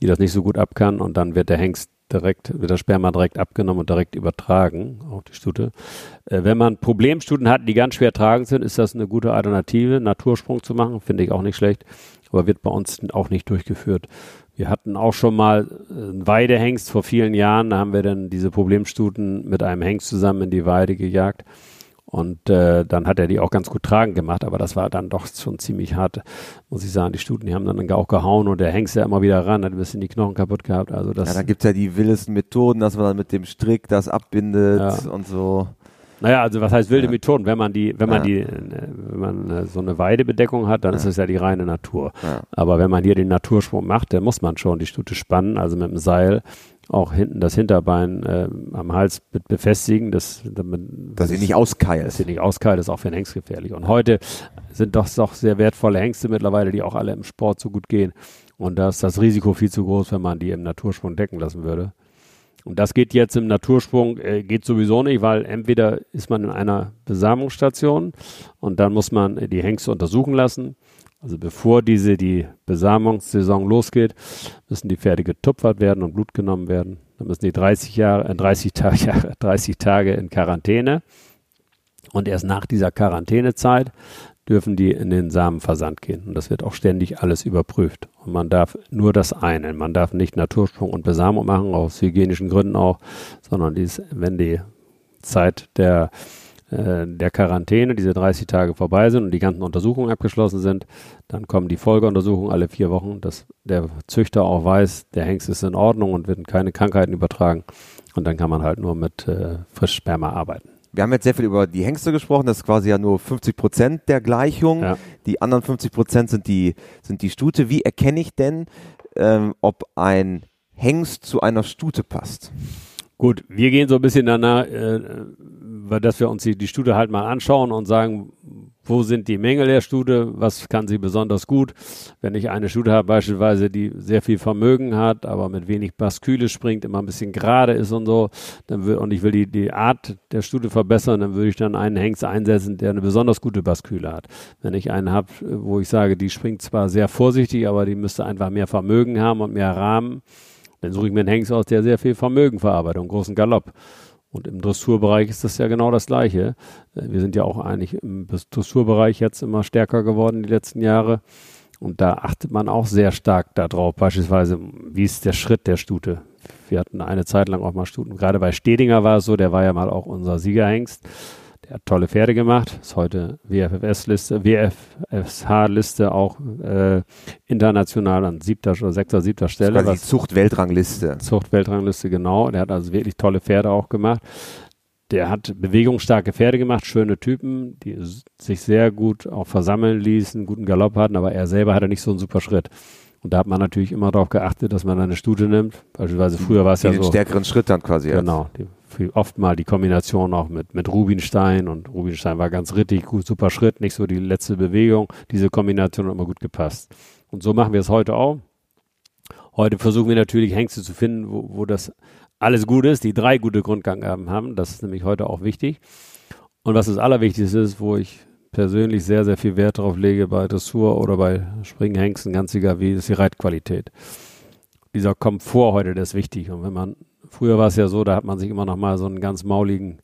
[SPEAKER 2] die das nicht so gut abkann und dann wird der Hengst direkt, wird das Sperma direkt abgenommen und direkt übertragen auf die Stute. Äh, wenn man Problemstuten hat, die ganz schwer tragend sind, ist das eine gute Alternative, Natursprung zu machen, finde ich auch nicht schlecht aber wird bei uns auch nicht durchgeführt. Wir hatten auch schon mal äh, einen Weidehengst vor vielen Jahren, da haben wir dann diese Problemstuten mit einem Hengst zusammen in die Weide gejagt. Und äh, dann hat er die auch ganz gut tragen gemacht, aber das war dann doch schon ziemlich hart, muss ich sagen. Die Stuten, die haben dann auch gehauen und der Hengst ja immer wieder ran, hat ein bisschen die Knochen kaputt gehabt. Also das
[SPEAKER 1] ja, dann gibt's ja die wildesten Methoden, dass man dann mit dem Strick das abbindet ja. und so.
[SPEAKER 2] Naja, also was heißt wilde ja. Methoden? Wenn man die, wenn man die, wenn man so eine Weidebedeckung hat, dann ja. ist es ja die reine Natur. Ja. Aber wenn man hier den Natursprung macht, dann muss man schon die Stute spannen, also mit dem Seil auch hinten das Hinterbein äh, am Hals befestigen, dass,
[SPEAKER 1] damit, dass sie nicht auskeilt.
[SPEAKER 2] Dass sie nicht auskeilt, ist auch für den Hengst gefährlich. Und heute sind doch, doch sehr wertvolle Hengste mittlerweile, die auch alle im Sport so gut gehen. Und da ist das Risiko viel zu groß, wenn man die im Natursprung decken lassen würde. Und das geht jetzt im Natursprung, äh, geht sowieso nicht, weil entweder ist man in einer Besamungsstation und dann muss man die Hengste untersuchen lassen. Also bevor diese die Besamungssaison losgeht, müssen die Pferde getupfert werden und Blut genommen werden. Dann müssen die 30 Jahre, äh, 30 Tage, 30 Tage in Quarantäne. Und erst nach dieser Quarantänezeit dürfen die in den Samenversand gehen. Und das wird auch ständig alles überprüft. Und man darf nur das eine. Man darf nicht Natursprung und Besamung machen, aus hygienischen Gründen auch, sondern dies, wenn die Zeit der, äh, der Quarantäne, diese 30 Tage vorbei sind und die ganzen Untersuchungen abgeschlossen sind, dann kommen die Folgeuntersuchungen alle vier Wochen, dass der Züchter auch weiß, der Hengst ist in Ordnung und wird keine Krankheiten übertragen. Und dann kann man halt nur mit äh, Frischsperma arbeiten
[SPEAKER 1] wir haben jetzt sehr viel über die Hengste gesprochen, das ist quasi ja nur 50 Prozent der Gleichung. Ja. Die anderen 50 Prozent sind die, sind die Stute. Wie erkenne ich denn, ähm, ob ein Hengst zu einer Stute passt?
[SPEAKER 2] Gut, wir gehen so ein bisschen danach, äh, dass wir uns die, die Stute halt mal anschauen und sagen, wo sind die Mängel der Stute, was kann sie besonders gut. Wenn ich eine Stute habe beispielsweise, die sehr viel Vermögen hat, aber mit wenig Basküle springt, immer ein bisschen gerade ist und so, dann will, und ich will die, die Art der Stute verbessern, dann würde ich dann einen Hengst einsetzen, der eine besonders gute Basküle hat. Wenn ich einen habe, wo ich sage, die springt zwar sehr vorsichtig, aber die müsste einfach mehr Vermögen haben und mehr Rahmen, dann suche ich mir einen Hengst aus, der sehr viel Vermögen verarbeitet und großen Galopp. Und im Dressurbereich ist das ja genau das Gleiche. Äh, wir sind ja auch eigentlich im Dressurbereich jetzt immer stärker geworden die letzten Jahre. Und da achtet man auch sehr stark darauf, beispielsweise, wie ist der Schritt der Stute? wir hatten eine Zeit lang auch mal Stuten. Gerade bei Stedinger war es so, der war ja mal auch unser Siegerhengst. Der hat tolle Pferde gemacht, ist heute WFFS-Liste, WFSH-Liste auch äh, international an siebter oder sechster, siebter Stelle.
[SPEAKER 1] Das die Zucht-Weltrangliste.
[SPEAKER 2] Zucht-Weltrangliste, genau. Der hat also wirklich tolle Pferde auch gemacht. Der hat bewegungsstarke Pferde gemacht, schöne Typen, die sich sehr gut auch versammeln ließen, guten Galopp hatten, aber er selber hatte nicht so einen super Schritt. Und da hat man natürlich immer darauf geachtet, dass man eine Stute nimmt. Beispielsweise früher war es ja
[SPEAKER 1] den
[SPEAKER 2] so.
[SPEAKER 1] Den stärkeren Schritt dann quasi.
[SPEAKER 2] Genau. Die, oft mal die Kombination auch mit, mit Rubinstein und Rubinstein war ganz rittig, gut, super Schritt, nicht so die letzte Bewegung. Diese Kombination hat immer gut gepasst. Und so machen wir es heute auch. Heute versuchen wir natürlich Hengste zu finden, wo, wo das alles gut ist, die drei gute Grundgangaben haben. Das ist nämlich heute auch wichtig. Und was das Allerwichtigste ist, wo ich persönlich sehr, sehr viel Wert darauf lege bei Dressur oder bei Springhengsten, ganz egal wie, ist die Reitqualität. Dieser Komfort heute, der ist wichtig. Und wenn man, früher war es ja so, da hat man sich immer noch mal so einen ganz mauligen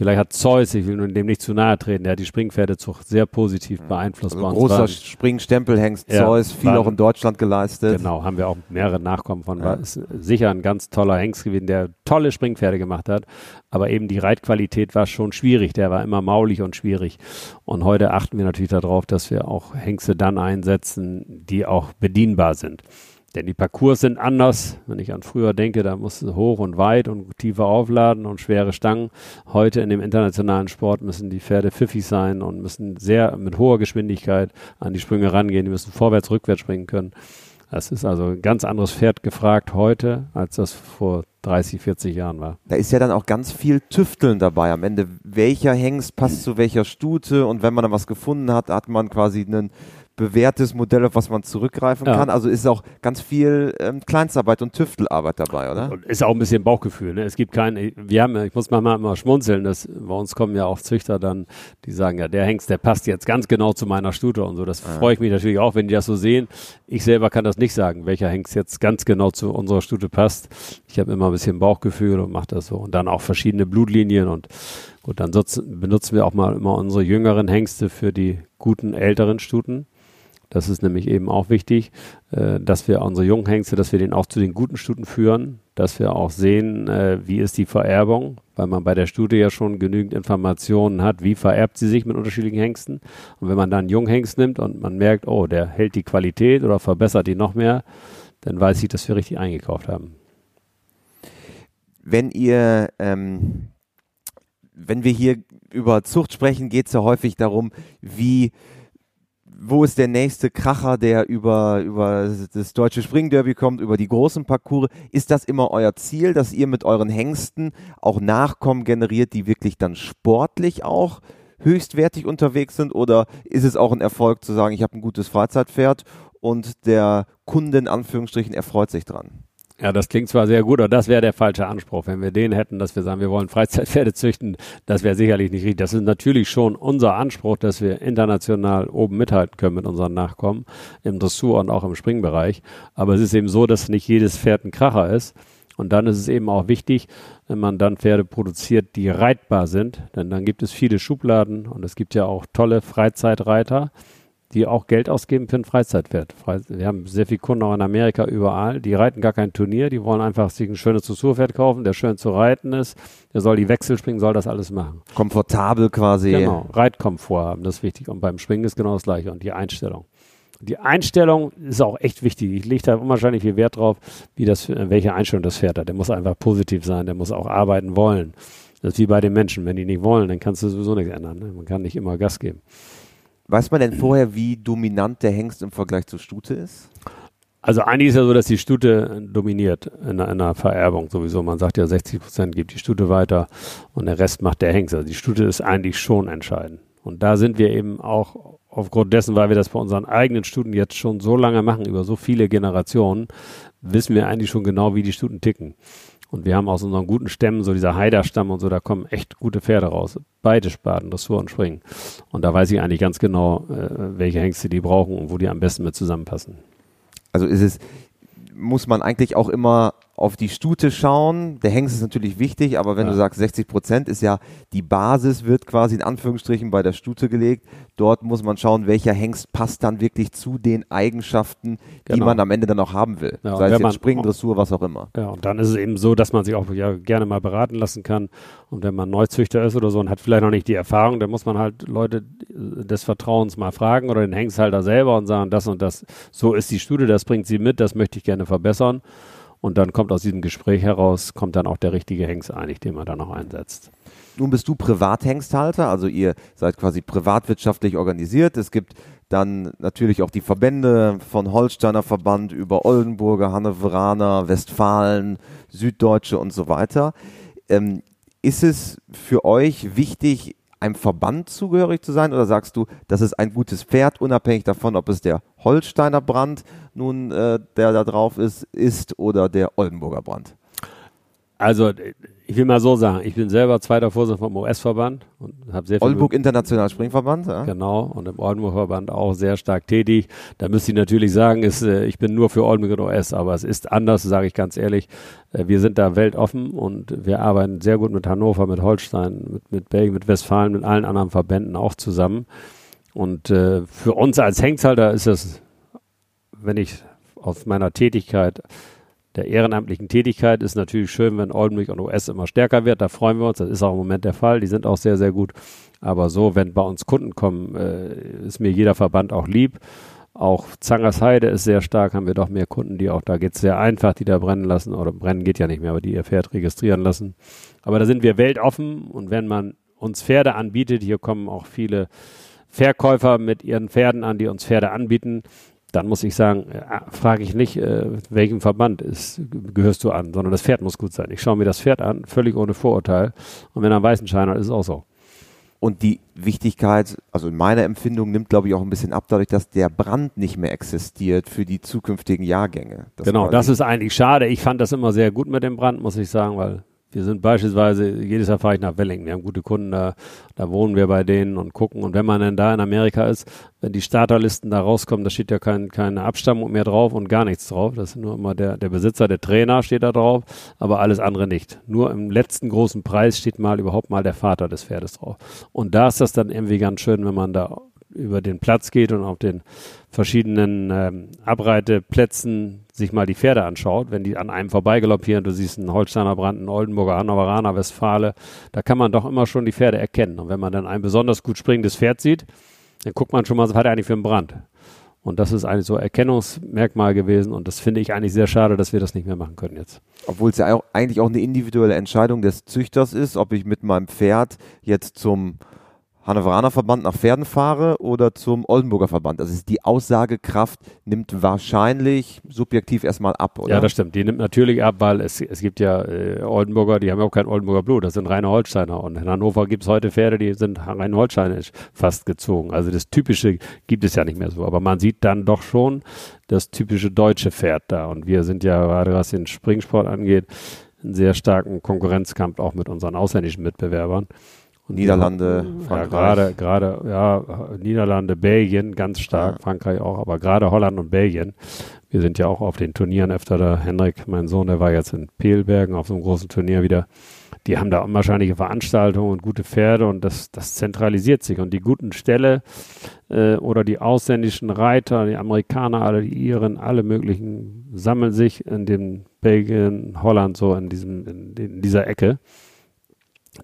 [SPEAKER 2] Vielleicht hat Zeus, ich will nun dem nicht zu nahe treten, der hat die Springpferdezucht sehr positiv beeinflusst.
[SPEAKER 1] Also großer Springstempelhengst ja, Zeus, viel auch in Deutschland geleistet.
[SPEAKER 2] Genau, haben wir auch mehrere Nachkommen von. War ist sicher ein ganz toller Hengst gewesen, der tolle Springpferde gemacht hat. Aber eben die Reitqualität war schon schwierig. Der war immer maulig und schwierig. Und heute achten wir natürlich darauf, dass wir auch Hengste dann einsetzen, die auch bedienbar sind. Denn die Parcours sind anders. Wenn ich an früher denke, da musste hoch und weit und tiefer aufladen und schwere Stangen. Heute in dem internationalen Sport müssen die Pferde pfiffig sein und müssen sehr mit hoher Geschwindigkeit an die Sprünge rangehen. Die müssen vorwärts, rückwärts springen können. Das ist also ein ganz anderes Pferd gefragt heute, als das vor 30, 40 Jahren war.
[SPEAKER 1] Da ist ja dann auch ganz viel Tüfteln dabei am Ende. Welcher Hengst passt zu welcher Stute und wenn man dann was gefunden hat, hat man quasi einen bewährtes Modell, auf was man zurückgreifen ja. kann. Also ist auch ganz viel ähm, Kleinstarbeit und Tüftelarbeit dabei, oder?
[SPEAKER 2] Ist auch ein bisschen Bauchgefühl. Ne? Es gibt keinen, wir haben, ich muss manchmal immer schmunzeln, dass bei uns kommen ja auch Züchter dann, die sagen, ja, der Hengst, der passt jetzt ganz genau zu meiner Stute und so. Das ja. freue ich mich natürlich auch, wenn die das so sehen. Ich selber kann das nicht sagen, welcher Hengst jetzt ganz genau zu unserer Stute passt. Ich habe immer ein bisschen Bauchgefühl und mache das so. Und dann auch verschiedene Blutlinien und gut, dann benutzen wir auch mal immer unsere jüngeren Hengste für die guten älteren Stuten. Das ist nämlich eben auch wichtig, äh, dass wir unsere jungen Hengste, dass wir den auch zu den guten Stuten führen, dass wir auch sehen, äh, wie ist die Vererbung, weil man bei der Stute ja schon genügend Informationen hat, wie vererbt sie sich mit unterschiedlichen Hengsten. Und wenn man dann einen Junghengst nimmt und man merkt, oh, der hält die Qualität oder verbessert die noch mehr, dann weiß ich, dass wir richtig eingekauft haben.
[SPEAKER 1] Wenn ihr, ähm, wenn wir hier über Zucht sprechen, geht es ja häufig darum, wie wo ist der nächste Kracher, der über, über das deutsche Springderby kommt, über die großen Parcours? Ist das immer euer Ziel, dass ihr mit euren Hengsten auch Nachkommen generiert, die wirklich dann sportlich auch höchstwertig unterwegs sind? Oder ist es auch ein Erfolg zu sagen, ich habe ein gutes Freizeitpferd und der Kunde in Anführungsstrichen erfreut sich dran?
[SPEAKER 2] Ja, das klingt zwar sehr gut, aber das wäre der falsche Anspruch. Wenn wir den hätten, dass wir sagen, wir wollen Freizeitpferde züchten, das wäre sicherlich nicht richtig. Das ist natürlich schon unser Anspruch, dass wir international oben mithalten können mit unseren Nachkommen im Dressur und auch im Springbereich. Aber es ist eben so, dass nicht jedes Pferd ein Kracher ist. Und dann ist es eben auch wichtig, wenn man dann Pferde produziert, die reitbar sind, denn dann gibt es viele Schubladen und es gibt ja auch tolle Freizeitreiter die auch Geld ausgeben für ein Freizeitpferd. Wir haben sehr viele Kunden auch in Amerika überall, die reiten gar kein Turnier, die wollen einfach sich ein schönes Dressurpferd kaufen, der schön zu reiten ist, der soll die Wechsel springen, soll das alles machen.
[SPEAKER 1] Komfortabel quasi.
[SPEAKER 2] Genau, Reitkomfort haben, das ist wichtig. Und beim Springen ist genau das gleiche und die Einstellung. Die Einstellung ist auch echt wichtig. Ich lege da unwahrscheinlich viel Wert drauf, wie das, welche Einstellung das Pferd hat. Der muss einfach positiv sein, der muss auch arbeiten wollen. Das ist wie bei den Menschen. Wenn die nicht wollen, dann kannst du sowieso nichts ändern. Ne? Man kann nicht immer Gas geben.
[SPEAKER 1] Weiß man denn vorher, wie dominant der Hengst im Vergleich zur Stute ist?
[SPEAKER 2] Also eigentlich ist ja so, dass die Stute dominiert in einer, in einer Vererbung sowieso. Man sagt ja, 60 Prozent gibt die Stute weiter und der Rest macht der Hengst. Also die Stute ist eigentlich schon entscheidend. Und da sind wir eben auch aufgrund dessen, weil wir das bei unseren eigenen Stuten jetzt schon so lange machen, über so viele Generationen, wissen wir eigentlich schon genau, wie die Stuten ticken. Und wir haben aus unseren guten Stämmen, so dieser Heiderstamm und so, da kommen echt gute Pferde raus. Beide Sparten, Dressur und Springen. Und da weiß ich eigentlich ganz genau, äh, welche Hengste die brauchen und wo die am besten mit zusammenpassen.
[SPEAKER 1] Also ist es, muss man eigentlich auch immer auf die Stute schauen. Der Hengst ist natürlich wichtig, aber wenn ja. du sagst 60 Prozent ist ja die Basis wird quasi in Anführungsstrichen bei der Stute gelegt. Dort muss man schauen, welcher Hengst passt dann wirklich zu den Eigenschaften, genau. die man am Ende dann auch haben will. Ja, Sei es jetzt Springen, Dressur, was auch immer.
[SPEAKER 2] Ja, und dann ist es eben so, dass man sich auch ja, gerne mal beraten lassen kann. Und wenn man Neuzüchter ist oder so und hat vielleicht noch nicht die Erfahrung, dann muss man halt Leute des Vertrauens mal fragen oder den Hengsthalter selber und sagen, das und das, so ist die Stute, das bringt sie mit, das möchte ich gerne verbessern. Und dann kommt aus diesem Gespräch heraus, kommt dann auch der richtige Hengst einig, den man dann noch einsetzt.
[SPEAKER 1] Nun bist du Privathengsthalter, also ihr seid quasi privatwirtschaftlich organisiert. Es gibt dann natürlich auch die Verbände von Holsteiner Verband über Oldenburger, Hannoveraner, Westfalen, Süddeutsche und so weiter. Ähm, ist es für euch wichtig, einem Verband zugehörig zu sein oder sagst du, das ist ein gutes Pferd, unabhängig davon, ob es der Holsteiner Brand nun, äh, der da drauf ist, ist oder der Oldenburger Brand?
[SPEAKER 2] Also ich will mal so sagen, ich bin selber zweiter Vorsitzender vom OS-Verband und habe sehr
[SPEAKER 1] viel Oldenburg International Springverband, ja.
[SPEAKER 2] Genau, und im Oldenburg-Verband auch sehr stark tätig. Da müsste ich natürlich sagen, ist, äh, ich bin nur für Oldenburg und OS, aber es ist anders, sage ich ganz ehrlich. Äh, wir sind da weltoffen und wir arbeiten sehr gut mit Hannover, mit Holstein, mit, mit Belgien, mit Westfalen, mit allen anderen Verbänden auch zusammen. Und äh, für uns als Hengsthalter ist es, wenn ich aus meiner Tätigkeit der ehrenamtlichen Tätigkeit ist natürlich schön, wenn Oldenburg und OS immer stärker wird. Da freuen wir uns. Das ist auch im Moment der Fall. Die sind auch sehr, sehr gut. Aber so, wenn bei uns Kunden kommen, äh, ist mir jeder Verband auch lieb. Auch Zangersheide ist sehr stark, haben wir doch mehr Kunden, die auch, da geht es sehr einfach, die da brennen lassen, oder brennen geht ja nicht mehr, aber die ihr Pferd registrieren lassen. Aber da sind wir weltoffen und wenn man uns Pferde anbietet, hier kommen auch viele Verkäufer mit ihren Pferden an, die uns Pferde anbieten, dann muss ich sagen, äh, frage ich nicht, äh, welchem Verband ist, gehörst du an, sondern das Pferd muss gut sein. Ich schaue mir das Pferd an, völlig ohne Vorurteil. Und wenn er einen weißen Schein hat, ist es auch so.
[SPEAKER 1] Und die Wichtigkeit, also in meiner Empfindung, nimmt, glaube ich, auch ein bisschen ab, dadurch, dass der Brand nicht mehr existiert für die zukünftigen Jahrgänge.
[SPEAKER 2] Das genau, das ist eigentlich schade. Ich fand das immer sehr gut mit dem Brand, muss ich sagen, weil wir sind beispielsweise, jedes Jahr fahre ich nach Wellington. Wir haben gute Kunden da, da wohnen wir bei denen und gucken. Und wenn man dann da in Amerika ist, wenn die Starterlisten da rauskommen, da steht ja kein, keine Abstammung mehr drauf und gar nichts drauf. Das ist nur immer der, der Besitzer, der Trainer steht da drauf, aber alles andere nicht. Nur im letzten großen Preis steht mal überhaupt mal der Vater des Pferdes drauf. Und da ist das dann irgendwie ganz schön, wenn man da über den Platz geht und auf den verschiedenen ähm, Abreiteplätzen sich mal die Pferde anschaut, wenn die an einem vorbeigaloppieren, du siehst einen Holsteiner Brand, einen Oldenburger, Hannoveraner, Westfale, da kann man doch immer schon die Pferde erkennen. Und wenn man dann ein besonders gut springendes Pferd sieht, dann guckt man schon mal, was hat er eigentlich für einen Brand. Und das ist eigentlich so Erkennungsmerkmal gewesen und das finde ich eigentlich sehr schade, dass wir das nicht mehr machen können jetzt.
[SPEAKER 1] Obwohl es ja auch, eigentlich auch eine individuelle Entscheidung des Züchters ist, ob ich mit meinem Pferd jetzt zum Hannoveraner Verband nach Pferden fahre oder zum Oldenburger Verband. Also die Aussagekraft nimmt wahrscheinlich subjektiv erstmal ab, oder?
[SPEAKER 2] Ja, das stimmt. Die nimmt natürlich ab, weil es, es gibt ja äh, Oldenburger, die haben ja auch kein Oldenburger Blut, das sind reine Holsteiner. Und in Hannover gibt es heute Pferde, die sind rein holsteinisch fast gezogen. Also das Typische gibt es ja nicht mehr so. Aber man sieht dann doch schon das typische deutsche Pferd da. Und wir sind ja, gerade was den Springsport angeht, einen sehr starken Konkurrenzkampf auch mit unseren ausländischen Mitbewerbern.
[SPEAKER 1] Niederlande,
[SPEAKER 2] Frankreich. Ja, gerade, gerade, ja, Niederlande, Belgien, ganz stark, ja. Frankreich auch, aber gerade Holland und Belgien. Wir sind ja auch auf den Turnieren öfter da. Henrik, mein Sohn, der war jetzt in Pelbergen auf so einem großen Turnier wieder. Die haben da unwahrscheinliche Veranstaltungen und gute Pferde und das, das zentralisiert sich. Und die guten Ställe äh, oder die ausländischen Reiter, die Amerikaner, alle die Iren, alle möglichen sammeln sich in dem Belgien, Holland so in diesem, in, in dieser Ecke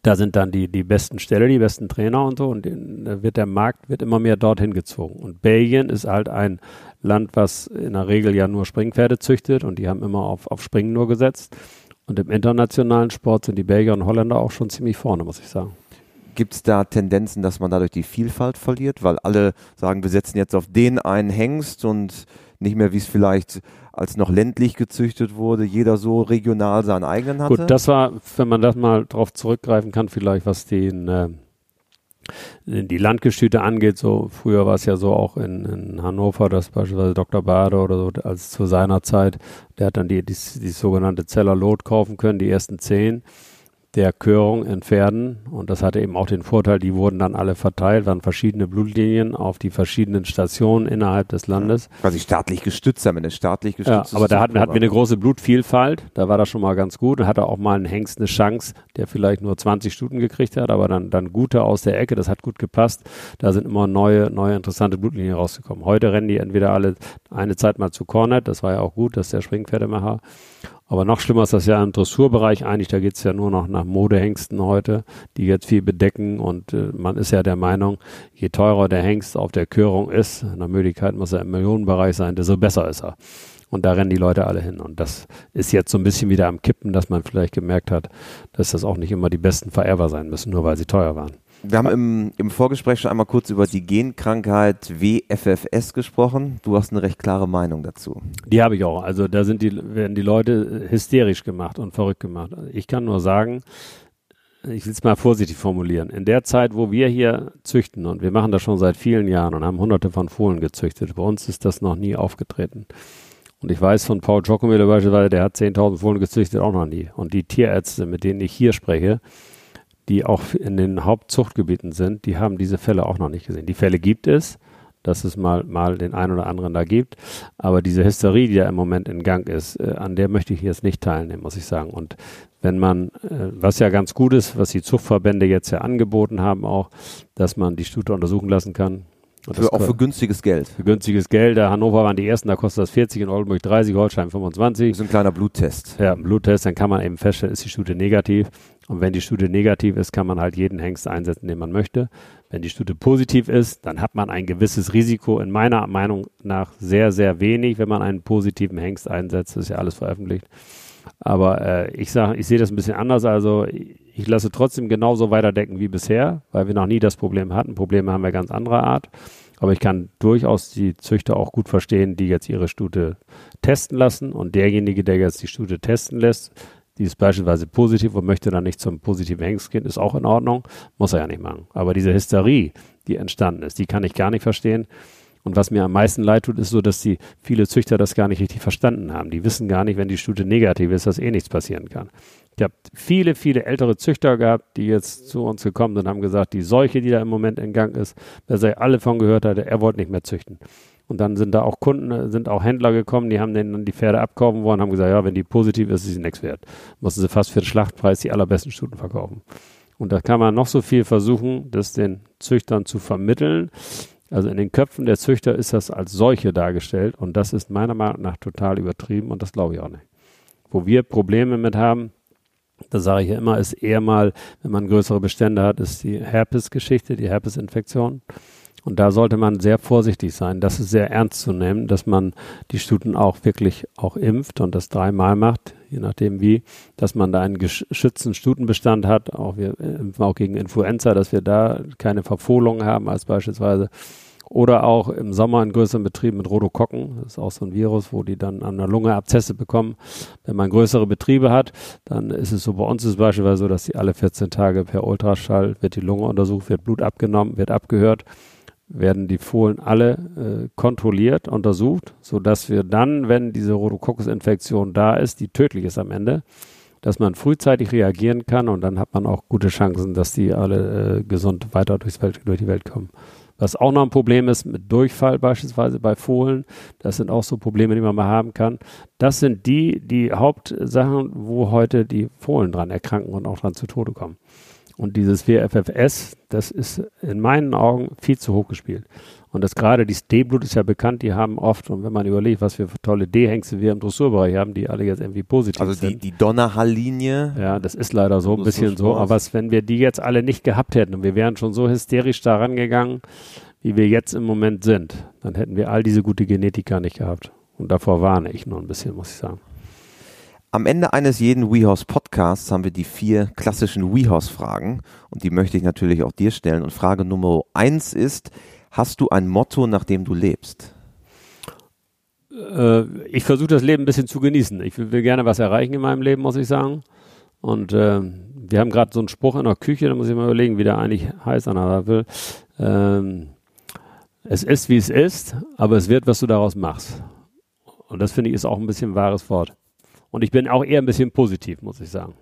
[SPEAKER 2] da sind dann die, die besten Ställe, die besten Trainer und so und da wird der Markt wird immer mehr dorthin gezogen. Und Belgien ist halt ein Land, was in der Regel ja nur Springpferde züchtet und die haben immer auf, auf Springen nur gesetzt. Und im internationalen Sport sind die Belgier und Holländer auch schon ziemlich vorne, muss ich sagen.
[SPEAKER 1] Gibt es da Tendenzen, dass man dadurch die Vielfalt verliert, weil alle sagen, wir setzen jetzt auf den einen Hengst und nicht mehr, wie es vielleicht als noch ländlich gezüchtet wurde, jeder so regional seinen eigenen hatte?
[SPEAKER 2] Gut, das war, wenn man das mal drauf zurückgreifen kann, vielleicht was den äh, die Landgestüte angeht, so früher war es ja so auch in, in, Hannover, dass beispielsweise Dr. Bade oder so, als zu seiner Zeit, der hat dann die, die, die sogenannte Zeller Lot kaufen können, die ersten zehn der Körung in Pferden. Und das hatte eben auch den Vorteil, die wurden dann alle verteilt, waren verschiedene Blutlinien auf die verschiedenen Stationen innerhalb des Landes.
[SPEAKER 1] Quasi staatlich gestützt, wenn es staatlich gestützt
[SPEAKER 2] ja, aber da hatten, hatten wir eine große Blutvielfalt, da war das schon mal ganz gut. Da hatte auch mal ein Hengst eine Chance, der vielleicht nur 20 Stuten gekriegt hat, aber dann, dann gute aus der Ecke, das hat gut gepasst. Da sind immer neue, neue interessante Blutlinien rausgekommen. Heute rennen die entweder alle eine Zeit mal zu Cornet, das war ja auch gut, dass der Springpferdemacher aber noch schlimmer ist das ja im Dressurbereich eigentlich, da geht's ja nur noch nach Modehengsten heute, die jetzt viel bedecken und äh, man ist ja der Meinung, je teurer der Hengst auf der Körung ist, nach Möglichkeit muss er im Millionenbereich sein, desto besser ist er. Und da rennen die Leute alle hin. Und das ist jetzt so ein bisschen wieder am Kippen, dass man vielleicht gemerkt hat, dass das auch nicht immer die besten Vererber sein müssen, nur weil sie teuer waren.
[SPEAKER 1] Wir haben im, im Vorgespräch schon einmal kurz über die Genkrankheit WFFS gesprochen. Du hast eine recht klare Meinung dazu.
[SPEAKER 2] Die habe ich auch. Also da sind die, werden die Leute hysterisch gemacht und verrückt gemacht. Ich kann nur sagen, ich will es mal vorsichtig formulieren. In der Zeit, wo wir hier züchten, und wir machen das schon seit vielen Jahren und haben hunderte von Fohlen gezüchtet, bei uns ist das noch nie aufgetreten. Und ich weiß von Paul Giocomele beispielsweise, der hat 10.000 Fohlen gezüchtet, auch noch nie. Und die Tierärzte, mit denen ich hier spreche, die auch in den Hauptzuchtgebieten sind, die haben diese Fälle auch noch nicht gesehen. Die Fälle gibt es, dass es mal, mal den einen oder anderen da gibt, aber diese Hysterie, die da im Moment in Gang ist, äh, an der möchte ich jetzt nicht teilnehmen, muss ich sagen. Und wenn man, äh, was ja ganz gut ist, was die Zuchtverbände jetzt ja angeboten haben auch, dass man die Stute untersuchen lassen kann,
[SPEAKER 1] für, auch für günstiges Geld.
[SPEAKER 2] Für günstiges Geld. Der Hannover waren die ersten, da kostet das 40, in Oldenburg 30, Holstein 25.
[SPEAKER 1] Das ist ein kleiner Bluttest.
[SPEAKER 2] Ja, ein Bluttest, dann kann man eben feststellen, ist die Studie negativ. Und wenn die Studie negativ ist, kann man halt jeden Hengst einsetzen, den man möchte. Wenn die Studie positiv ist, dann hat man ein gewisses Risiko, in meiner Meinung nach sehr, sehr wenig, wenn man einen positiven Hengst einsetzt. Das ist ja alles veröffentlicht. Aber äh, ich ich sehe das ein bisschen anders. Also ich lasse trotzdem genauso weiterdecken wie bisher, weil wir noch nie das Problem hatten. Probleme haben wir ganz anderer Art. Aber ich kann durchaus die Züchter auch gut verstehen, die jetzt ihre Stute testen lassen. Und derjenige, der jetzt die Stute testen lässt, die ist beispielsweise positiv und möchte dann nicht zum positiven Hengst gehen, ist auch in Ordnung. Muss er ja nicht machen. Aber diese Hysterie, die entstanden ist, die kann ich gar nicht verstehen. Und was mir am meisten leid tut, ist so, dass die viele Züchter das gar nicht richtig verstanden haben. Die wissen gar nicht, wenn die Studie negativ ist, dass eh nichts passieren kann. Ich habe viele, viele ältere Züchter gehabt, die jetzt zu uns gekommen sind und haben gesagt, die Seuche, die da im Moment in Gang ist, wer sei alle von gehört hatte, er wollte nicht mehr züchten. Und dann sind da auch Kunden, sind auch Händler gekommen, die haben denen dann die Pferde abkaufen wollen, haben gesagt, ja, wenn die positiv ist, ist sie nichts wert. Mussten sie fast für den Schlachtpreis die allerbesten Stuten verkaufen. Und da kann man noch so viel versuchen, das den Züchtern zu vermitteln. Also in den Köpfen der Züchter ist das als solche dargestellt und das ist meiner Meinung nach total übertrieben und das glaube ich auch nicht. Wo wir Probleme mit haben, das sage ich ja immer, ist eher mal, wenn man größere Bestände hat, ist die Herpes-Geschichte, die Herpesinfektion. Und da sollte man sehr vorsichtig sein. Das ist sehr ernst zu nehmen, dass man die Stuten auch wirklich auch impft und das dreimal macht, je nachdem wie, dass man da einen geschützten Stutenbestand hat. Auch wir impfen auch gegen Influenza, dass wir da keine Verfohlung haben als beispielsweise. Oder auch im Sommer in größeren Betrieben mit Rhodokokken. Das ist auch so ein Virus, wo die dann an der Lunge Abzesse bekommen. Wenn man größere Betriebe hat, dann ist es so, bei uns ist es beispielsweise so, dass die alle 14 Tage per Ultraschall wird die Lunge untersucht, wird Blut abgenommen, wird abgehört werden die Fohlen alle äh, kontrolliert, untersucht, so dass wir dann, wenn diese Rhodococcus-Infektion da ist, die tödlich ist am Ende, dass man frühzeitig reagieren kann und dann hat man auch gute Chancen, dass die alle äh, gesund weiter durchs Welt, durch die Welt kommen. Was auch noch ein Problem ist mit Durchfall beispielsweise bei Fohlen, das sind auch so Probleme, die man mal haben kann. Das sind die, die Hauptsachen, wo heute die Fohlen dran erkranken und auch dran zu Tode kommen. Und dieses WFFS, das ist in meinen Augen viel zu hoch gespielt. Und das gerade, dieses D-Blut ist ja bekannt, die haben oft, und wenn man überlegt, was für tolle D-Hengste wir im Dressurbereich haben, die alle jetzt irgendwie positiv
[SPEAKER 1] also
[SPEAKER 2] sind.
[SPEAKER 1] Also die, die Donnerhall-Linie.
[SPEAKER 2] Ja, das ist leider so, ein bisschen so. Aber was, wenn wir die jetzt alle nicht gehabt hätten und wir wären schon so hysterisch da rangegangen, wie wir jetzt im Moment sind, dann hätten wir all diese gute Genetik gar nicht gehabt. Und davor warne ich nur ein bisschen, muss ich sagen.
[SPEAKER 1] Am Ende eines jeden WeHorse Podcasts haben wir die vier klassischen WeHorse Fragen und die möchte ich natürlich auch dir stellen. Und Frage Nummer eins ist, hast du ein Motto, nach dem du lebst?
[SPEAKER 2] Äh, ich versuche das Leben ein bisschen zu genießen. Ich will, gerne was erreichen in meinem Leben, muss ich sagen. Und äh, wir haben gerade so einen Spruch in der Küche, da muss ich mal überlegen, wie der eigentlich heißt an der will. Ähm, es ist, wie es ist, aber es wird, was du daraus machst. Und das finde ich ist auch ein bisschen ein wahres Wort. Und ich bin auch eher ein bisschen positiv, muss ich sagen.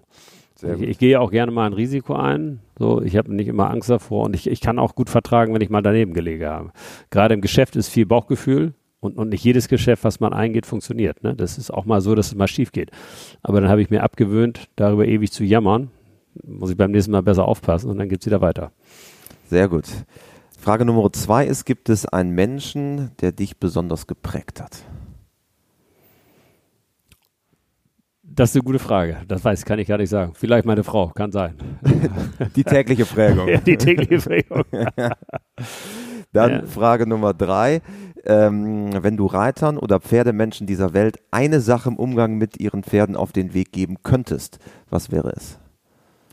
[SPEAKER 2] Ich, ich, gehe auch gerne mal ein Risiko ein. So, ich habe nicht immer Angst davor und ich, ich kann auch gut vertragen, wenn ich mal daneben gelegen habe. Gerade im Geschäft ist viel Bauchgefühl und, und nicht jedes Geschäft, was man eingeht, funktioniert. Ne? Das ist auch mal so, dass es mal schief geht. Aber dann habe ich mir abgewöhnt, darüber ewig zu jammern. Muss ich beim nächsten Mal besser aufpassen und dann geht es wieder weiter.
[SPEAKER 1] Sehr gut. Frage Nummer zwei ist, gibt es einen Menschen, der dich besonders geprägt hat?
[SPEAKER 2] Das ist eine gute Frage. Das weiß, kann ich gar nicht sagen. Vielleicht meine Frau, kann sein.
[SPEAKER 1] Die tägliche Prägung.
[SPEAKER 2] ja, die tägliche Prägung.
[SPEAKER 1] Dann ja. Frage Nummer drei. Ähm, wenn du Reitern oder Pferdemenschen dieser Welt eine Sache im Umgang mit ihren Pferden auf den Weg geben könntest, was wäre es?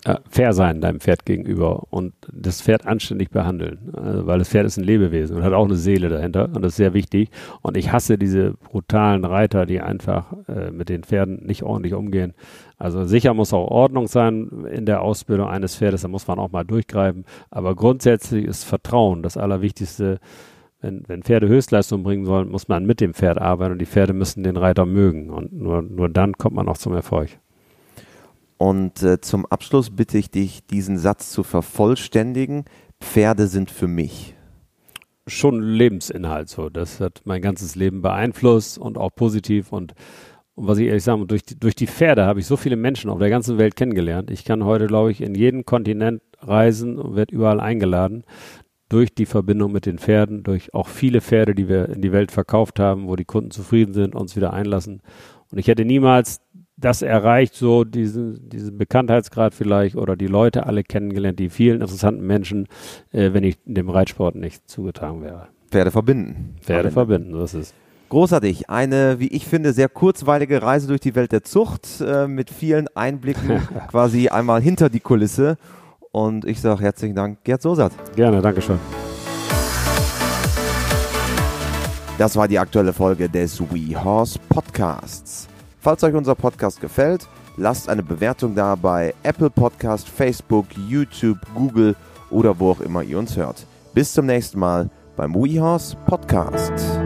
[SPEAKER 2] Äh, fair sein deinem Pferd gegenüber und das Pferd anständig behandeln, also, weil das Pferd ist ein Lebewesen und hat auch eine Seele dahinter und das ist sehr wichtig. Und ich hasse diese brutalen Reiter, die einfach äh, mit den Pferden nicht ordentlich umgehen. Also sicher muss auch Ordnung sein in der Ausbildung eines Pferdes, da muss man auch mal durchgreifen. Aber grundsätzlich ist Vertrauen das Allerwichtigste. Wenn, wenn Pferde Höchstleistung bringen sollen, muss man mit dem Pferd arbeiten und die Pferde müssen den Reiter mögen. Und nur, nur dann kommt man auch zum Erfolg.
[SPEAKER 1] Und äh, zum Abschluss bitte ich dich, diesen Satz zu vervollständigen. Pferde sind für mich.
[SPEAKER 2] Schon Lebensinhalt so. Das hat mein ganzes Leben beeinflusst und auch positiv. Und, und was ich ehrlich sagen, durch durch die Pferde habe ich so viele Menschen auf der ganzen Welt kennengelernt. Ich kann heute, glaube ich, in jeden Kontinent reisen und werde überall eingeladen. Durch die Verbindung mit den Pferden, durch auch viele Pferde, die wir in die Welt verkauft haben, wo die Kunden zufrieden sind, uns wieder einlassen. Und ich hätte niemals das erreicht, so diesen, diesen Bekanntheitsgrad vielleicht oder die Leute alle kennengelernt, die vielen interessanten Menschen, äh, wenn ich dem Reitsport nicht zugetragen wäre.
[SPEAKER 1] Pferde verbinden.
[SPEAKER 2] Pferde verbinden, das ist.
[SPEAKER 1] Großartig. Eine, wie ich finde, sehr kurzweilige Reise durch die Welt der Zucht äh, mit vielen Einblicken quasi einmal hinter die Kulisse. Und ich sage herzlichen Dank, Gerd Sosat.
[SPEAKER 2] Gerne, Dankeschön.
[SPEAKER 1] Das war die aktuelle Folge des WeHorse Podcasts. Falls euch unser Podcast gefällt, lasst eine Bewertung da bei Apple Podcast, Facebook, YouTube, Google oder wo auch immer ihr uns hört. Bis zum nächsten Mal beim WeHorse Podcast.